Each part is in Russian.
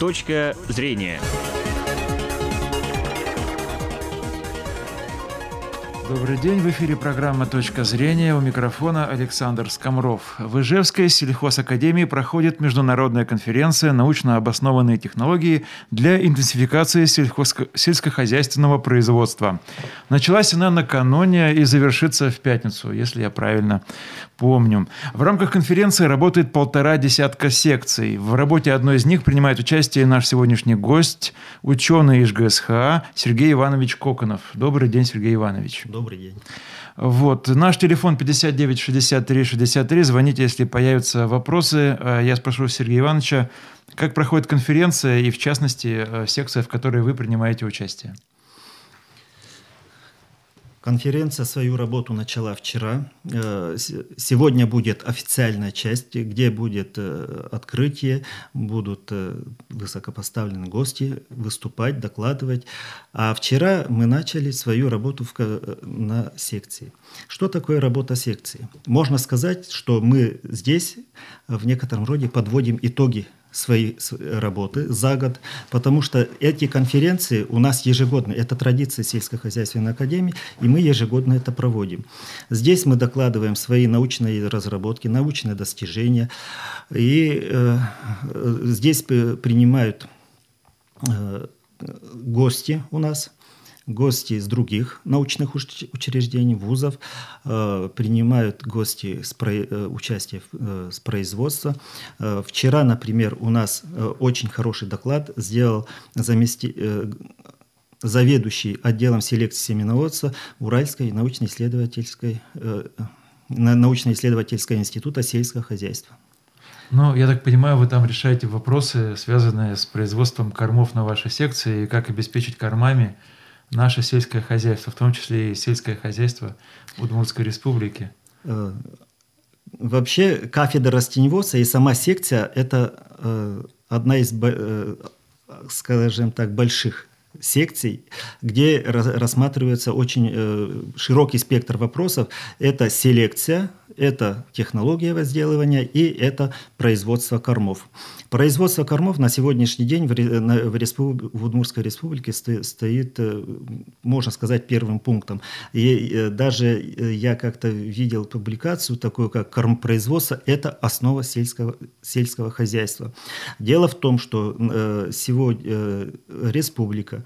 Точка зрения. Добрый день, в эфире программа «Точка зрения». У микрофона Александр Скомров. В Ижевской сельхозакадемии проходит международная конференция «Научно обоснованные технологии для интенсификации сельхоз... сельскохозяйственного производства». Началась она накануне и завершится в пятницу, если я правильно помню. В рамках конференции работает полтора десятка секций. В работе одной из них принимает участие наш сегодняшний гость, ученый из ГСХ Сергей Иванович Коконов. Добрый день, Сергей Иванович. Добрый день. Вот. Наш телефон 59 63 63. Звоните, если появятся вопросы. Э, я спрошу Сергея Ивановича, как проходит конференция и, в частности, э, секция, в которой вы принимаете участие. Конференция свою работу начала вчера. Э, сегодня будет официальная часть, где будет э, открытие, будут э, высокопоставленные гости выступать, докладывать. А вчера мы начали свою работу на секции. Что такое работа секции? Можно сказать, что мы здесь в некотором роде подводим итоги своей работы за год, потому что эти конференции у нас ежегодно, это традиция сельскохозяйственной академии, и мы ежегодно это проводим. Здесь мы докладываем свои научные разработки, научные достижения, и э, здесь принимают э, гости у нас – гости из других научных учреждений, вузов, э, принимают гости с про, э, участие э, с производства. Вчера, например, у нас очень хороший доклад сделал замести, заведующий отделом селекции семеноводства Уральской научно-исследовательской научно-исследовательского института сельского хозяйства. Ну, я так понимаю, вы там решаете вопросы, связанные с производством кормов на вашей секции и как обеспечить кормами наше сельское хозяйство, в том числе и сельское хозяйство Удмуртской республики? Э, вообще кафедра растеневодства и сама секция – это э, одна из, э, скажем так, больших секций, где рассматривается очень широкий спектр вопросов. Это селекция, это технология возделывания и это производство кормов. Производство кормов на сегодняшний день в, респуб... в Удмуртской республике стоит, э, можно сказать, первым пунктом. И э, даже э, я как-то видел публикацию такую, как кормопроизводство – это основа сельского, сельского хозяйства. Дело в том, что сегодня республика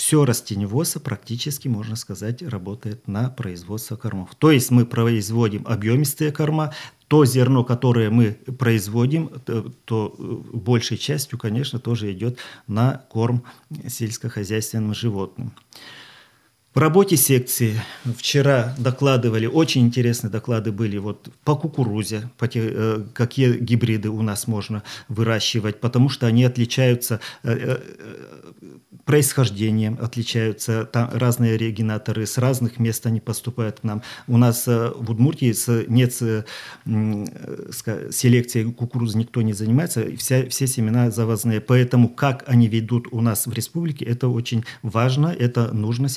все растеневодство практически, можно сказать, работает на производство кормов. То есть мы производим объемистые корма, то зерно, которое мы производим, то большей частью, конечно, тоже идет на корм сельскохозяйственным животным. В работе секции вчера докладывали, очень интересные доклады были вот по кукурузе, по те, э, какие гибриды у нас можно выращивать, потому что они отличаются э, э, происхождением отличаются, там разные регенаторы, с разных мест они поступают к нам. У нас в Удмуртии нет селекции кукурузы, никто не занимается, вся, все семена завозные. Поэтому как они ведут у нас в республике, это очень важно, это нужно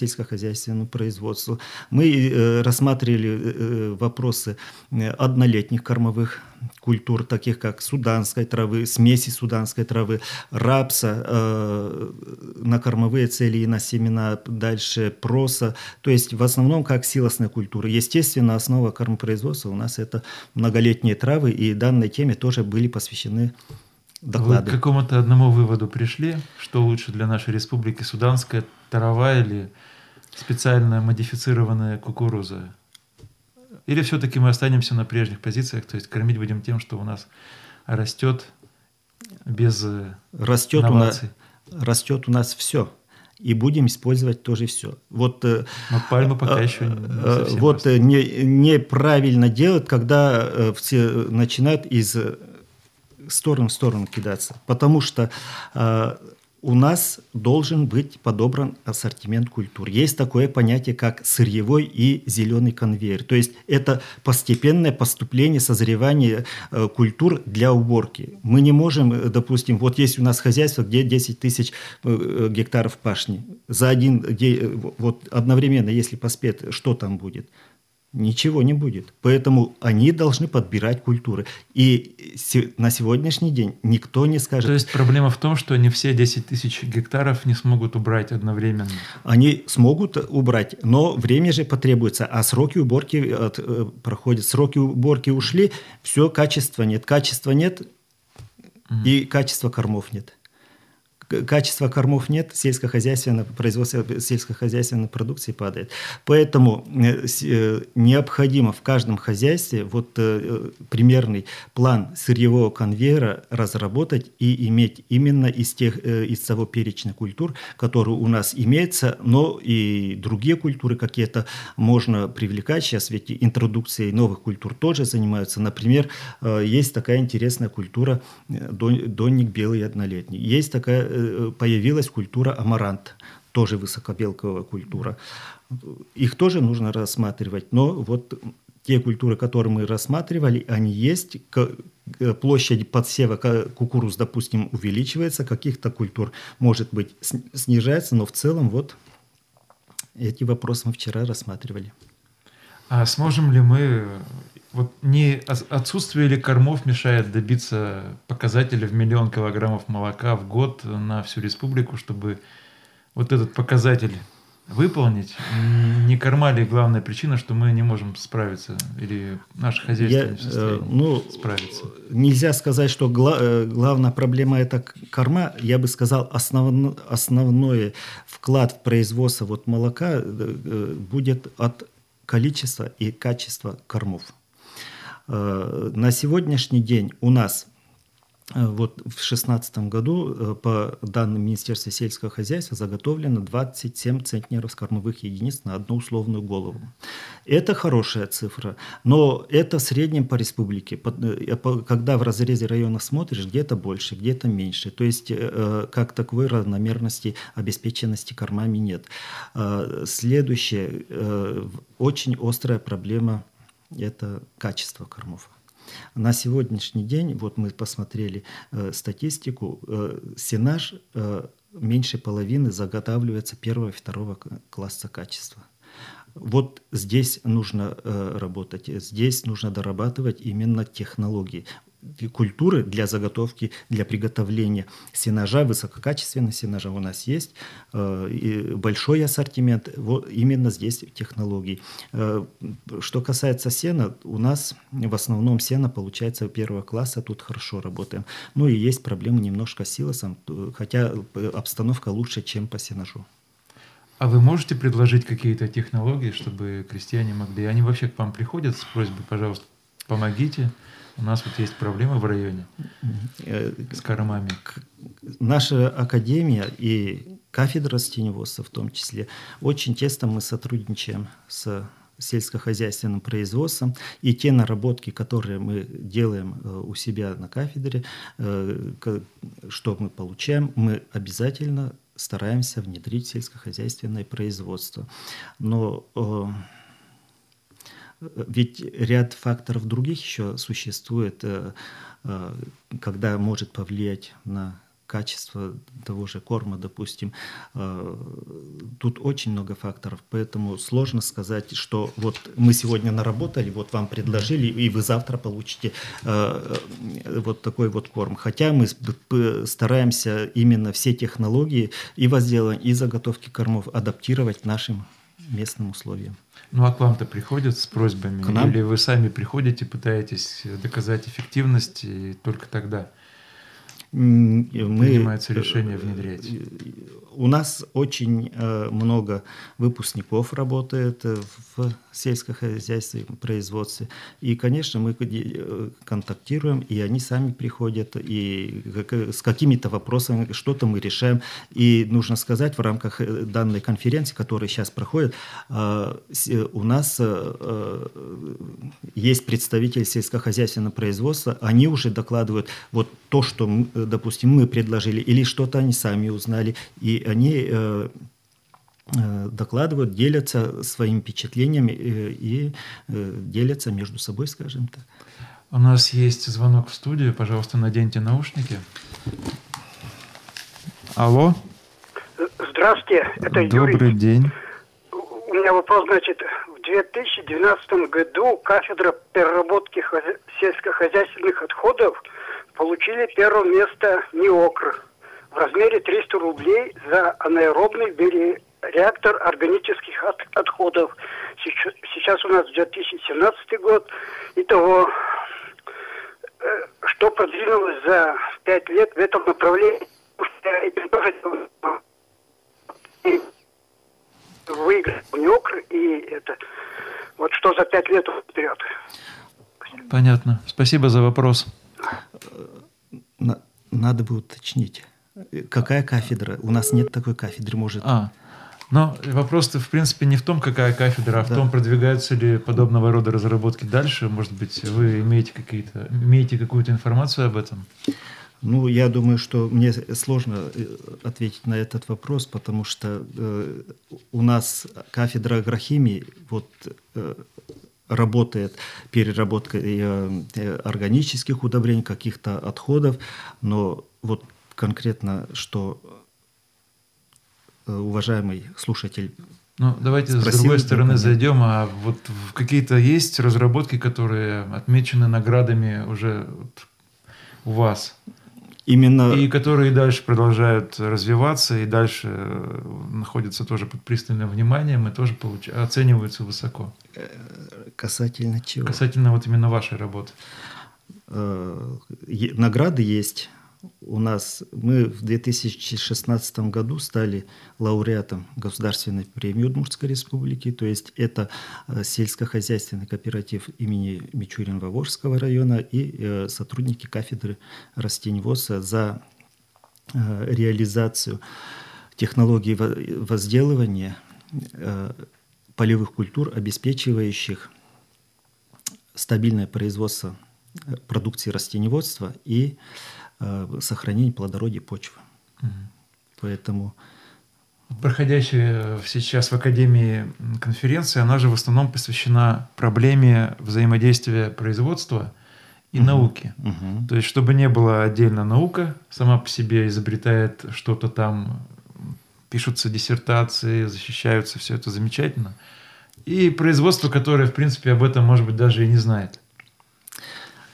сельскохозяйственному производству. Мы э, рассматривали вопросы однолетних кормовых культур, таких как суданской травы, смеси суданской травы, рапса э, на кормовые цели и на семена, дальше проса. То есть в основном как силосная культура. Естественно, основа кормопроизводства у нас это многолетние травы, и данной теме тоже были посвящены доклады. Вы к какому-то одному выводу пришли, что лучше для нашей республики суданская трава или специально модифицированная кукуруза? Или все-таки мы останемся на прежних позициях, то есть кормить будем тем, что у нас растет без э, растет новаций? У нас, растет у нас все. И будем использовать тоже все. Вот, э, Но пальмы пока э, еще не Вот не, неправильно делать, когда все начинают из стороны в сторону кидаться. Потому что у нас должен быть подобран ассортимент культур. Есть такое понятие, как сырьевой и зеленый конвейер. То есть это постепенное поступление, созревание э, культур для уборки. Мы не можем, э, допустим, вот есть у нас хозяйство, где 10 тысяч э, гектаров пашни. За один, где, вот одновременно, если поспеть, что там будет? Ничего не будет. Поэтому они должны подбирать культуры. И на сегодняшний день никто не скажет... То есть проблема в том, что не все 10 тысяч гектаров не смогут убрать одновременно? Они смогут убрать, но время же потребуется, а сроки уборки от, э, проходят. Сроки уборки ушли, все, качества нет. Качества нет, mm. и качества кормов нет качества кормов нет, сельскохозяйственное производство сельскохозяйственной продукции падает. Поэтому э, э, необходимо в каждом хозяйстве вот э, примерный план сырьевого конвейера разработать и иметь именно из, тех, из того перечня культур, который у нас имеется, но и другие культуры какие-то можно привлекать. Сейчас ведь интродукцией новых культур тоже занимаются. Например, есть такая интересная культура донник белый однолетний. Есть такая появилась культура амарант, тоже высокобелковая культура. Их тоже нужно рассматривать, но вот те культуры, которые мы рассматривали, они есть. Площадь подсева кукуруз, допустим, увеличивается, каких-то культур, может быть, снижается, но в целом вот эти вопросы мы вчера рассматривали. А сможем ли мы вот не отсутствие ли кормов мешает добиться показателя в миллион килограммов молока в год на всю республику, чтобы вот этот показатель выполнить? Не корма ли главная причина, что мы не можем справиться или наше хозяйство не в э, ну, справиться? Нельзя сказать, что гла- э, главная проблема это корма. Я бы сказал, основно, основной вклад в производство вот молока э, будет от количества и качества кормов. Э, на сегодняшний день у нас э, вот в 2016 году, э, по данным Министерства сельского хозяйства, заготовлено 27 центнеров кормовых единиц на одну условную голову. Это хорошая цифра, но это в среднем по республике. Когда в разрезе районов смотришь, где-то больше, где-то меньше. То есть как таковой равномерности обеспеченности кормами нет. Следующее, очень острая проблема это качество кормов. На сегодняшний день, вот мы посмотрели э, статистику, э, сенаж э, меньше половины заготавливается первого и второго класса качества. Вот здесь нужно э, работать, здесь нужно дорабатывать именно технологии культуры для заготовки, для приготовления сенажа, высококачественного сенажа у нас есть, э, большой ассортимент, вот именно здесь технологий. Э, что касается сена, у нас в основном сено получается первого класса, тут хорошо работаем. Ну и есть проблемы немножко с силосом, хотя обстановка лучше, чем по сенажу. А вы можете предложить какие-то технологии, чтобы крестьяне могли... Они вообще к вам приходят с просьбой, пожалуйста, помогите. У нас вот есть проблемы в районе с кормами. Наша академия и кафедра растеневодства в том числе, очень тесно мы сотрудничаем с сельскохозяйственным производством. И те наработки, которые мы делаем э, у себя на кафедре, э, что мы получаем, мы обязательно стараемся внедрить в сельскохозяйственное производство. Но э, ведь ряд факторов других еще существует, э, э, когда может повлиять на качество того же корма, допустим. Э, тут очень много факторов, поэтому сложно сказать, что вот мы сегодня наработали, вот вам предложили, и вы завтра получите вот такой вот корм. Хотя мы стараемся именно все технологии и возделывания, и заготовки кормов адаптировать нашим местным условиям. Ну а к вам-то приходят с просьбами? К нам? Или вы сами приходите, пытаетесь доказать эффективность и только тогда мы, принимается решение внедрять? Э, у нас очень э, много выпускников работает в сельскохозяйственном производстве. И, конечно, мы э, контактируем, и они сами приходят, и с какими-то вопросами что-то мы решаем. И нужно сказать, в рамках э, данной конференции, которая сейчас проходит, у нас есть представители сельскохозяйственного производства, они уже докладывают вот то, что, допустим, мы предложили, или что-то они сами узнали, и они э, э, докладывают, делятся своими впечатлениями э, и делятся между собой, скажем так. У нас есть звонок в студию. Пожалуйста, наденьте наушники. Алло. Здравствуйте, это Добрый Юрий. день. У меня вопрос, значит, в 2012 году кафедра переработки сельскохозяйственных отходов получили первое место НИОКР в размере 300 рублей за анаэробный реактор органических от, отходов. Сейчас, сейчас у нас 2017 год. Итого, э, что продвинулось за пять лет в этом направлении? Выиграл НИОКР и это. Вот что за пять лет вперед. Понятно. Спасибо за вопрос. Надо бы уточнить. Какая кафедра? У нас нет такой кафедры, может. А, но вопрос-то, в принципе, не в том, какая кафедра, а в да. том, продвигаются ли подобного рода разработки дальше. Может быть, вы имеете, какие-то, имеете какую-то информацию об этом? Ну, я думаю, что мне сложно э, ответить на этот вопрос, потому что э, у нас кафедра агрохимии вот, э, работает переработка э, э, органических удобрений, каких-то отходов, но вот конкретно, что э, уважаемый слушатель ну, давайте Спросил, с другой стороны зайдем. А вот какие-то есть разработки, которые отмечены наградами уже у вас? Именно... И которые дальше продолжают развиваться, и дальше находятся тоже под пристальным вниманием, и тоже получ... оцениваются высоко. Касательно чего? Касательно вот именно вашей работы. Награды есть у нас мы в 2016 году стали лауреатом Государственной премии Удмуртской Республики, то есть это э, сельскохозяйственный кооператив имени Мичурин-Ваворского района и э, сотрудники кафедры растеневодства за э, реализацию технологий возделывания полевых культур, обеспечивающих стабильное производство продукции растеневодства и Э, сохранение плодородия почвы. Угу. Поэтому... Проходящая сейчас в Академии конференция, она же в основном посвящена проблеме взаимодействия производства и угу. науки. Угу. То есть, чтобы не было отдельно наука, сама по себе изобретает что-то там, пишутся диссертации, защищаются, все это замечательно. И производство, которое, в принципе, об этом, может быть, даже и не знает.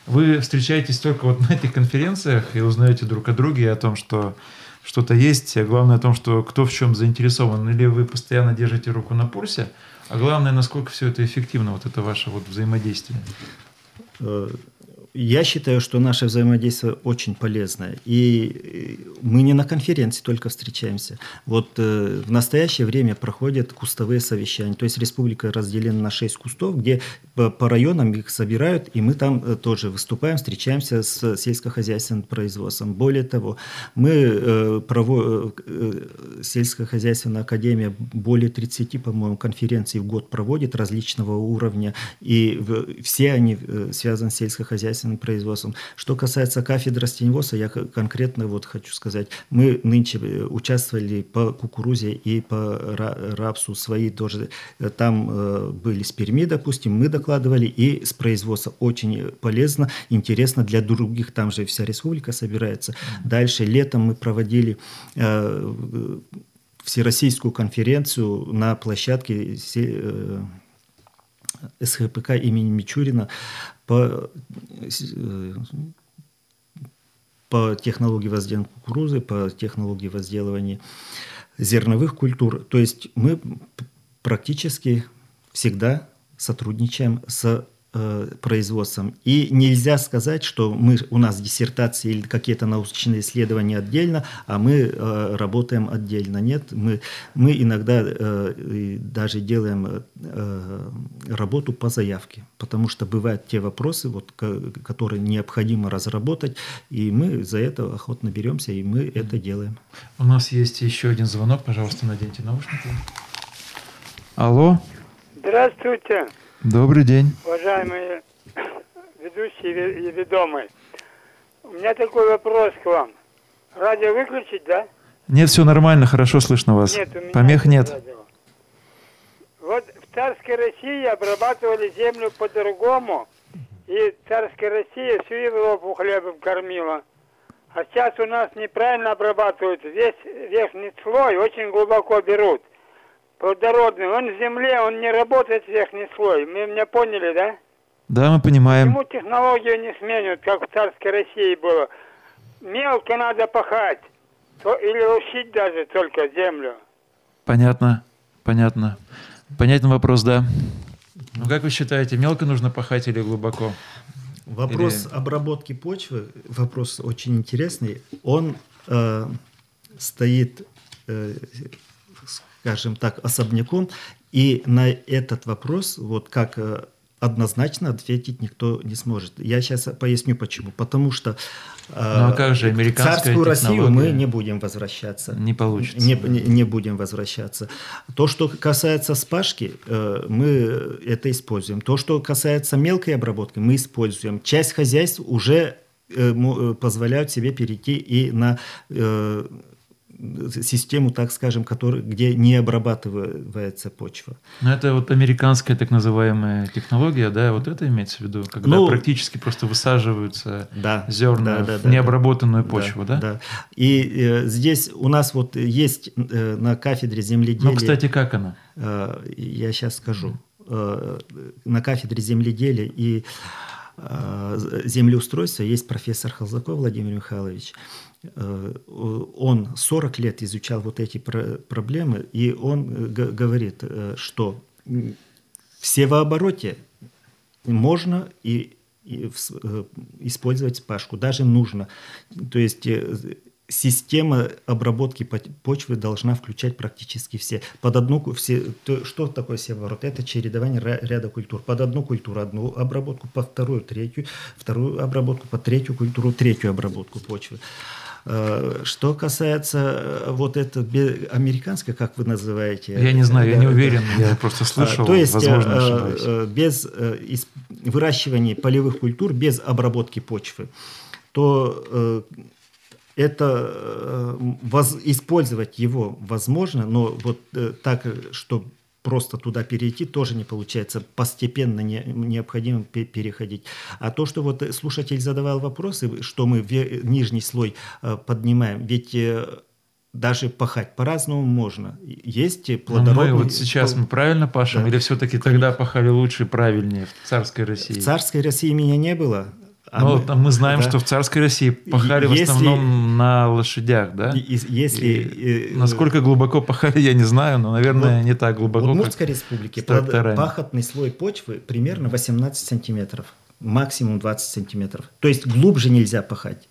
Вы встречаетесь только вот на этих конференциях и узнаете друг о друге о том, что что-то есть, а главное о том, что кто в чем заинтересован, или вы постоянно держите руку на пульсе, а главное, насколько все это эффективно, вот это ваше вот взаимодействие. Э, я считаю, что наше взаимодействие очень полезное. И мы не на конференции только встречаемся. Вот э, в настоящее время проходят кустовые совещания. То есть республика разделена на 6 кустов, где по, по районам их собирают, и мы там э, тоже выступаем, встречаемся с сельскохозяйственным производством. Более того, мы э, прово... э, сельскохозяйственная академия более 30, по-моему, конференций в год проводит различного уровня, и в, все они э, связаны с сельскохозяйственным хозяйственным производством. Что касается кафедры растеневодства, я конкретно вот хочу сказать, мы нынче э, участвовали по кукурузе и по рапсу свои тоже. Э, там э, были с Перми, допустим, мы докладывали, и с производства очень полезно, интересно для других, там же вся республика собирается. Дальше летом мы проводили всероссийскую конференцию на площадке СХПК имени Мичурина по, э, по технологии возделывания кукурузы, по технологии возделывания зерновых культур. То есть мы практически всегда сотрудничаем с Э, производством. И нельзя сказать, что мы, у нас диссертации или какие-то научные исследования отдельно, а мы э, работаем отдельно. Нет, мы, мы иногда э, даже делаем э, работу по заявке, потому что бывают те вопросы, вот, которые необходимо разработать, и мы за это охотно беремся, и мы это делаем. У нас есть еще один звонок, пожалуйста, наденьте наушники. Алло. Здравствуйте. Добрый день. Уважаемые ведущие и ведомые. У меня такой вопрос к вам. Радио выключить, да? Нет, все нормально, хорошо слышно вас. Нет, у меня Помех нет. Радио. Вот в царской России обрабатывали землю по-другому, и царская Россия всю Европу хлебом кормила. А сейчас у нас неправильно обрабатывают. Весь верхний слой очень глубоко берут. Плодородный, он в земле, он не работает верхний слой. Мы меня поняли, да? Да, мы понимаем. Почему технологию не сменят, как в царской России было? Мелко надо пахать. То, или рушить даже только землю. Понятно, понятно. Понятен вопрос, да. Ну, как вы считаете, мелко нужно пахать или глубоко? Вопрос или... обработки почвы, вопрос очень интересный. Он э, стоит, э, скажем так, особняком. И на этот вопрос, вот как э, однозначно ответить никто не сможет. Я сейчас поясню почему. Потому что ну а как же американская царскую Россию мы не будем возвращаться. Не получится. Не, не, не будем возвращаться. То, что касается спашки, э, мы это используем. То, что касается мелкой обработки, мы используем. Часть хозяйств уже э, э, позволяют себе перейти и на систему, так скажем, который, где не обрабатывается почва. Но это вот американская так называемая технология, да, вот это имеется в виду, когда ну, практически просто высаживаются да, зерна да, да, в необработанную да, почву, да? Да. И э, здесь у нас вот есть э, на кафедре земледелия. Ну, кстати, как она? Э, я сейчас скажу. Э, на кафедре земледелия и э, землеустройства есть профессор Халзаков Владимир Михайлович. Э, он 40 лет изучал вот эти проблемы, и он э, говорит, э, что в севообороте можно и, и использовать спашку, даже нужно. То есть система обработки почвы должна включать практически все. Под одну, все то, что такое севорот? Это чередование ряда культур. Под одну культуру одну обработку, под вторую третью, вторую обработку, под третью культуру третью обработку почвы. Э, что касается э, вот это американское, как вы называете? Я не знаю, я не уверен, я просто слышал, То есть возможно, э, без выращивания полевых культур, без обработки почвы, то это использовать его возможно, но вот так, чтобы просто туда перейти тоже не получается, постепенно не, необходимо переходить. А то, что вот слушатель задавал вопросы, что мы в нижний слой э, поднимаем, ведь э, даже пахать по-разному можно. Есть плодородные... Но мы вот сейчас мы правильно пашем, да. или все-таки тогда пахали лучше и правильнее в царской России? В царской России меня не было. А ну, мы, мы знаем, да. что в царской России пахали если, в основном на лошадях, да? Если, и, насколько глубоко пахали, я не знаю, но, наверное, вот, не так глубоко. В Удмуртской республике пахотный слой почвы примерно 18 сантиметров, максимум 20 сантиметров. То есть глубже нельзя пахать.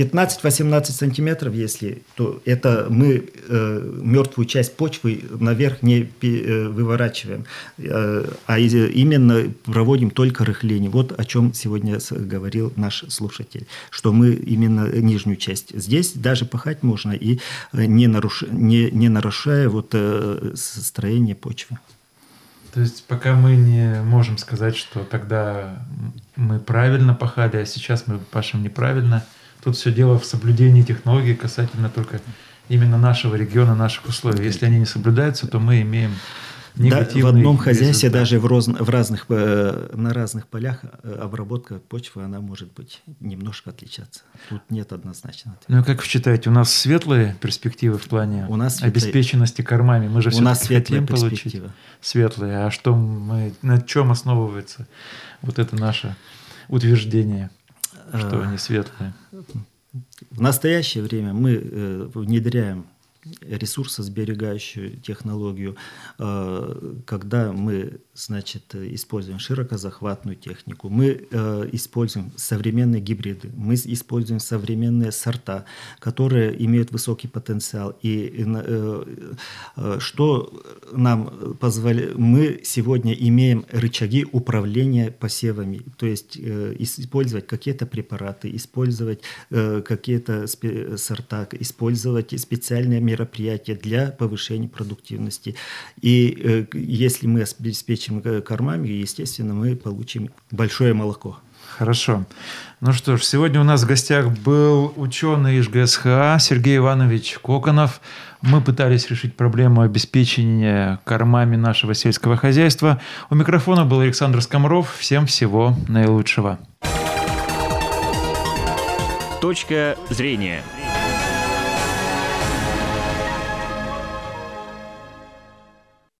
15-18 сантиметров, если, то это мы э, мертвую часть почвы наверх не э, выворачиваем, э, а именно проводим только рыхление. Вот о чем сегодня говорил наш слушатель, что мы именно нижнюю часть. Здесь даже пахать можно и э, не, наруш... не, не нарушая вот, э, строение почвы. То есть пока мы не можем сказать, что тогда мы правильно пахали, а сейчас мы пашем неправильно – Тут все дело в соблюдении технологий касательно только именно нашего региона, наших условий. Если они не соблюдаются, то мы имеем да, в одном хозяйстве результат. даже в, роз, в разных, э, на разных полях э, обработка почвы она может быть немножко отличаться. Тут нет однозначно. Ну как вы считаете, у нас светлые перспективы в плане у нас обеспеченности кормами? Мы же у нас хотим получить светлые. А что мы на чем основывается вот это наше утверждение? Что они светлые. В настоящее время мы э, внедряем ресурсосберегающую технологию, э, когда мы значит, используем широкозахватную технику, мы э, используем современные гибриды, мы используем современные сорта, которые имеют высокий потенциал. И что нам позволяет... Мы сегодня имеем рычаги управления посевами, то есть использовать какие-то препараты, использовать какие-то сорта, использовать специальные мероприятия для повышения продуктивности. И э, если мы обеспечим кормами, естественно, мы получим большое молоко. Хорошо. Ну что ж, сегодня у нас в гостях был ученый из ГСХА Сергей Иванович Коконов. Мы пытались решить проблему обеспечения кормами нашего сельского хозяйства. У микрофона был Александр Скомров. Всем всего наилучшего. Точка зрения.